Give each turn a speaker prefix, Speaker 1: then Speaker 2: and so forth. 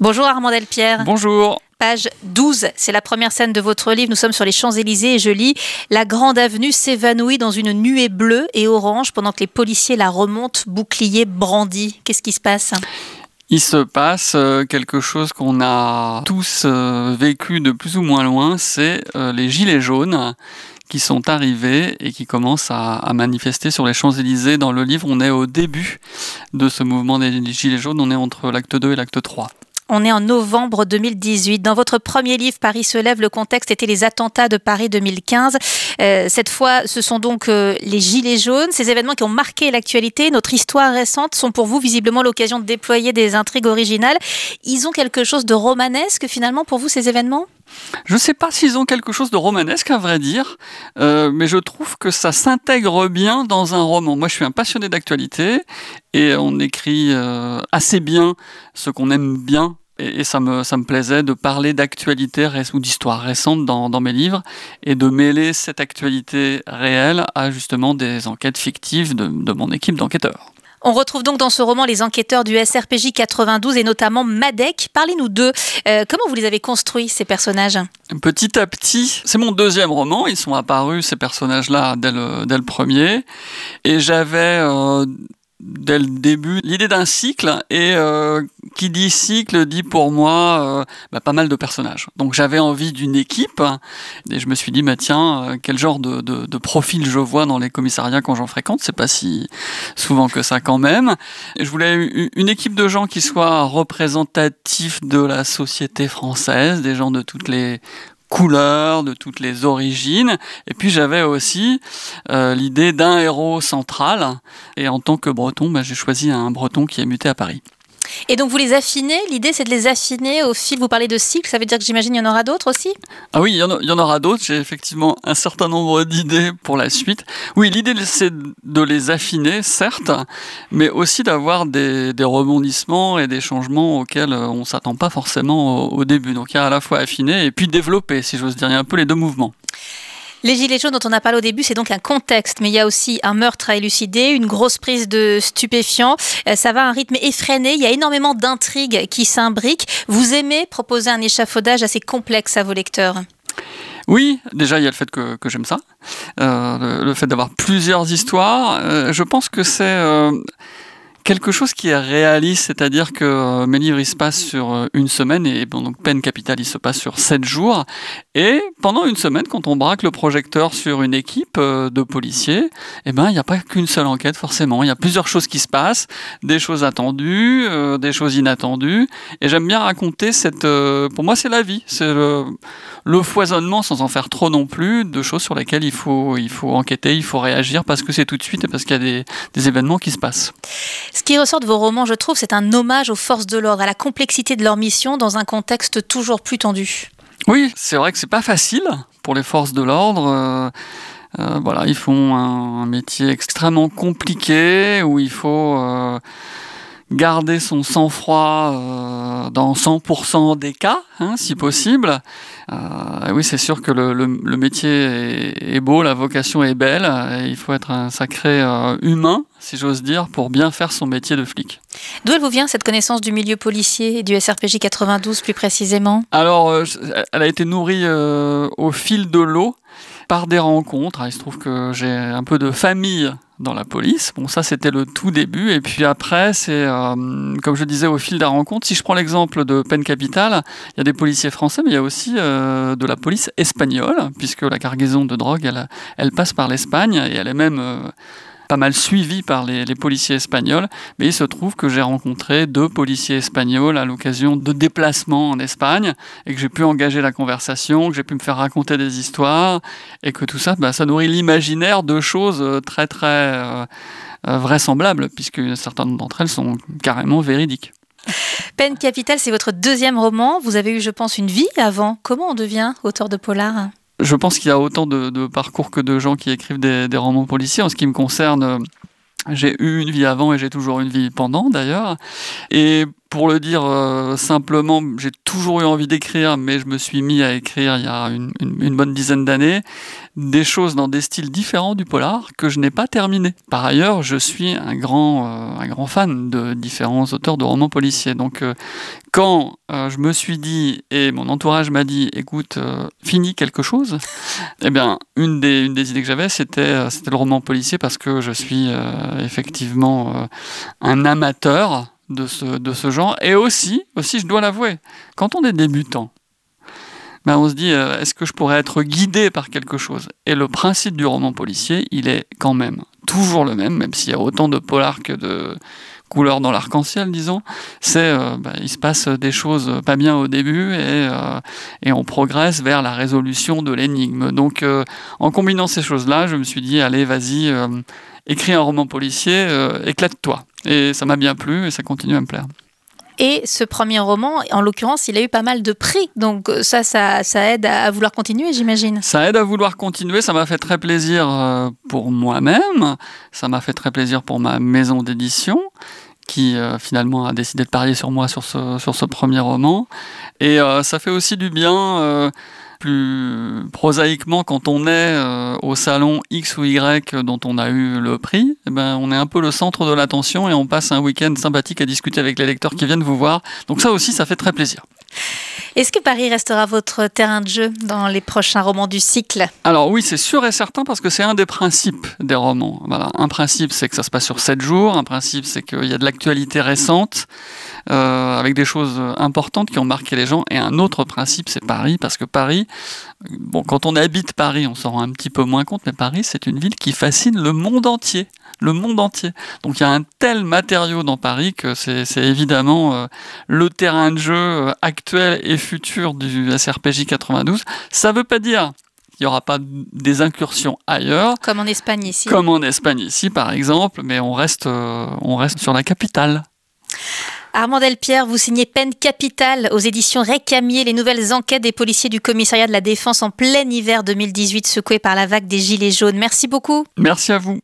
Speaker 1: Bonjour Armand Delpierre.
Speaker 2: Bonjour.
Speaker 1: Page 12, c'est la première scène de votre livre. Nous sommes sur les Champs-Élysées et je lis La grande avenue s'évanouit dans une nuée bleue et orange pendant que les policiers la remontent, bouclier brandi. Qu'est-ce qui se passe?
Speaker 2: Il se passe euh, quelque chose qu'on a tous euh, vécu de plus ou moins loin, c'est euh, les gilets jaunes qui sont arrivés et qui commencent à, manifester sur les Champs-Élysées. Dans le livre, on est au début de ce mouvement des Gilets jaunes, on est entre l'acte 2 et l'acte 3.
Speaker 1: On est en novembre 2018. Dans votre premier livre, Paris se lève, le contexte était les attentats de Paris 2015. Euh, cette fois, ce sont donc euh, les Gilets jaunes. Ces événements qui ont marqué l'actualité, notre histoire récente, sont pour vous visiblement l'occasion de déployer des intrigues originales. Ils ont quelque chose de romanesque finalement pour vous, ces événements?
Speaker 2: Je ne sais pas s'ils ont quelque chose de romanesque, à vrai dire, euh, mais je trouve que ça s'intègre bien dans un roman. Moi, je suis un passionné d'actualité et on écrit assez bien ce qu'on aime bien et, ça, me, ça me plaisait de parler d'actualité ou d'histoire récente dans, dans, mes livres et de mêler cette actualité réelle à justement des enquêtes fictives de, de mon équipe d'enquêteurs.
Speaker 1: On retrouve donc dans ce roman les enquêteurs du SRPJ 92 et notamment Madec. Parlez-nous d'eux. Euh, comment vous les avez construits, ces personnages?
Speaker 2: Petit à petit, c'est mon deuxième roman. Ils sont apparus, ces personnages-là, dès le, dès le premier. Et j'avais euh, dès le début l'idée d'un cycle et euh, qui dit cycle dit pour moi euh, bah, pas mal de personnages. Donc j'avais envie d'une équipe et je me suis dit bah tiens euh, quel genre de, de, profil je vois dans les commissariats quand j'en fréquente? C'est pas si souvent que ça quand même. Et je voulais une équipe de gens qui soient représentatifs de la société française, des gens de toutes les couleurs, de toutes les origines. Et puis j'avais aussi euh, l'idée d'un héros central. Et en tant que breton, bah, j'ai choisi un breton qui est muté à Paris.
Speaker 1: Et donc vous les affinez, l'idée c'est de les affiner au fil, vous parlez de cycle, ça veut dire que j'imagine il y en aura d'autres aussi?
Speaker 2: Ah oui, il y, en, aura d'autres, j'ai effectivement un certain nombre d'idées pour la suite. Oui, l'idée c'est de les affiner, certes, mais aussi d'avoir des, rebondissements et des changements auxquels on ne s'attend pas forcément au, début. Donc il y a à la fois affiner et puis développer, si j'ose dire, un peu les deux mouvements.
Speaker 1: Les Gilets jaunes dont on a parlé au début, c'est donc un contexte, mais il y a aussi un meurtre à élucider, une grosse prise de stupéfiants. Euh, ça va à un rythme effréné, il y a énormément d'intrigues qui s'imbriquent. Vous aimez proposer un échafaudage assez complexe à vos lecteurs?
Speaker 2: Oui, déjà il y a le fait que, j'aime ça, euh, le, fait d'avoir plusieurs histoires. Euh, je pense que c'est quelque chose qui est réaliste, c'est-à-dire que euh, mes livres ils se passent sur euh, une semaine et donc Peine Capital il se passe sur sept jours. Et pendant une semaine quand on braque le projecteur sur une équipe euh, de policiers, eh ben il n'y a pas qu'une seule enquête forcément, il y a plusieurs choses qui se passent, des choses attendues, des choses inattendues. Et j'aime bien raconter cette, pour moi c'est la vie, c'est le, foisonnement sans en faire trop non plus de choses sur lesquelles il faut il faut enquêter, il faut réagir parce que c'est tout de suite et parce qu'il y a des événements qui se passent.
Speaker 1: Ce qui ressort de vos romans, je trouve, c'est un hommage aux forces de l'ordre, à la complexité de leur mission dans un contexte toujours plus tendu.
Speaker 2: Oui, c'est vrai que c'est pas facile pour les forces de l'ordre. Euh, euh, voilà, ils font un, métier extrêmement compliqué où il faut euh, garder son sang-froid euh, dans 100% des cas, hein, si possible. Euh, oui, c'est sûr que le, métier est, beau, la vocation est belle, et il faut être un sacré euh, humain, si j'ose dire, pour bien faire son métier de flic.
Speaker 1: D'où elle vous vient cette connaissance du milieu policier et du SRPJ 92 plus précisément?
Speaker 2: Alors, elle a été nourrie au fil de l'eau par des rencontres. Il se trouve que j'ai un peu de famille dans la police. Bon, ça c'était le tout début. Et puis après, c'est euh, comme je disais au fil des rencontres. Si je prends l'exemple de Peine Capitale, il y a des policiers français, mais il y a aussi euh, de la police espagnole, puisque la cargaison de drogue, elle, elle passe par l'Espagne et elle est même euh, pas mal suivi par les, policiers espagnols, mais il se trouve que j'ai rencontré deux policiers espagnols à l'occasion de déplacements en Espagne et que j'ai pu engager la conversation, que j'ai pu me faire raconter des histoires et que tout ça, bah, ça nourrit l'imaginaire de choses euh, très très euh, euh, vraisemblables puisque certaines d'entre elles sont carrément véridiques.
Speaker 1: Peine Capitale, c'est votre deuxième roman. Vous avez eu, je pense, une vie avant. Comment on devient auteur de polar?
Speaker 2: Je pense qu'il y a autant de, parcours que de gens qui écrivent des, romans policiers. En ce qui me concerne, j'ai eu une vie avant et j'ai toujours une vie pendant d'ailleurs. Pour le dire euh, simplement, j'ai toujours eu envie d'écrire, mais je me suis mis à écrire il y a une, bonne dizaine d'années, des choses dans des styles différents du polar que je n'ai pas terminé. Par ailleurs, je suis un grand, euh, un grand fan de différents auteurs de romans policiers. Donc, euh, quand je me suis dit, et mon entourage m'a dit, écoute, finis quelque chose, eh bien, une des, idées que j'avais, c'était le roman policier parce que je suis effectivement un amateur de ce, de ce genre. Et aussi, aussi, je dois l'avouer, quand on est débutant, ben on se dit, euh, est-ce que je pourrais être guidé par quelque chose? Et le principe du roman policier, il est quand même toujours le même, même s'il y a autant de polars que de couleurs dans l'arc-en-ciel, disons. C'est, euh, ben, il se passe des choses pas bien au début et, euh, et on progresse vers la résolution de l'énigme. Donc, en combinant ces choses-là, je me suis dit, allez, vas-y, écris un roman policier, éclate-toi. Et ça m'a bien plu et ça continue à me plaire.
Speaker 1: Et ce premier roman, en l'occurrence, il a eu pas mal de prix. Donc ça, ça, ça aide à vouloir continuer, j'imagine.
Speaker 2: Ça aide à vouloir continuer. Ça m'a fait très plaisir euh, pour moi-même. Ça m'a fait très plaisir pour ma maison d'édition qui euh, finalement a décidé de parier sur moi sur ce, sur ce premier roman. Et euh, ça fait aussi du bien plus prosaïquement, quand on est euh, au salon X ou Y dont on a eu le prix, eh ben, on est un peu le centre de l'attention et on passe un week-end sympathique à discuter avec les lecteurs qui viennent vous voir. Donc ça aussi, ça fait très plaisir.
Speaker 1: Est-ce que Paris restera votre terrain de jeu dans les prochains romans du cycle?
Speaker 2: Alors oui, c'est sûr et certain parce que c'est un des principes des romans. Voilà. Un principe, c'est que ça se passe sur 7 jours. Un principe, c'est qu'il y a de l'actualité récente euh, avec des choses importantes qui ont marqué les gens. Et un autre principe, c'est Paris parce que Paris, bon, quand on habite Paris, on s'en rend un petit peu moins compte, mais Paris, c'est une ville qui fascine le monde entier le monde entier. Donc il y a un tel matériau dans Paris que c'est évidemment euh, le terrain de jeu euh, actuel et futur du SRPJ 92. Ça ne veut pas dire qu'il n'y aura pas des incursions ailleurs.
Speaker 1: Comme en Espagne ici.
Speaker 2: Comme en Espagne ici, par exemple, mais on reste, euh, on reste sur la capitale.
Speaker 1: Armand Delpierre, vous signez Peine capitale aux éditions Récamier, les nouvelles enquêtes des policiers du commissariat de la Défense en plein hiver 2018 secoués par la vague des Gilets jaunes. Merci beaucoup.
Speaker 2: Merci à vous.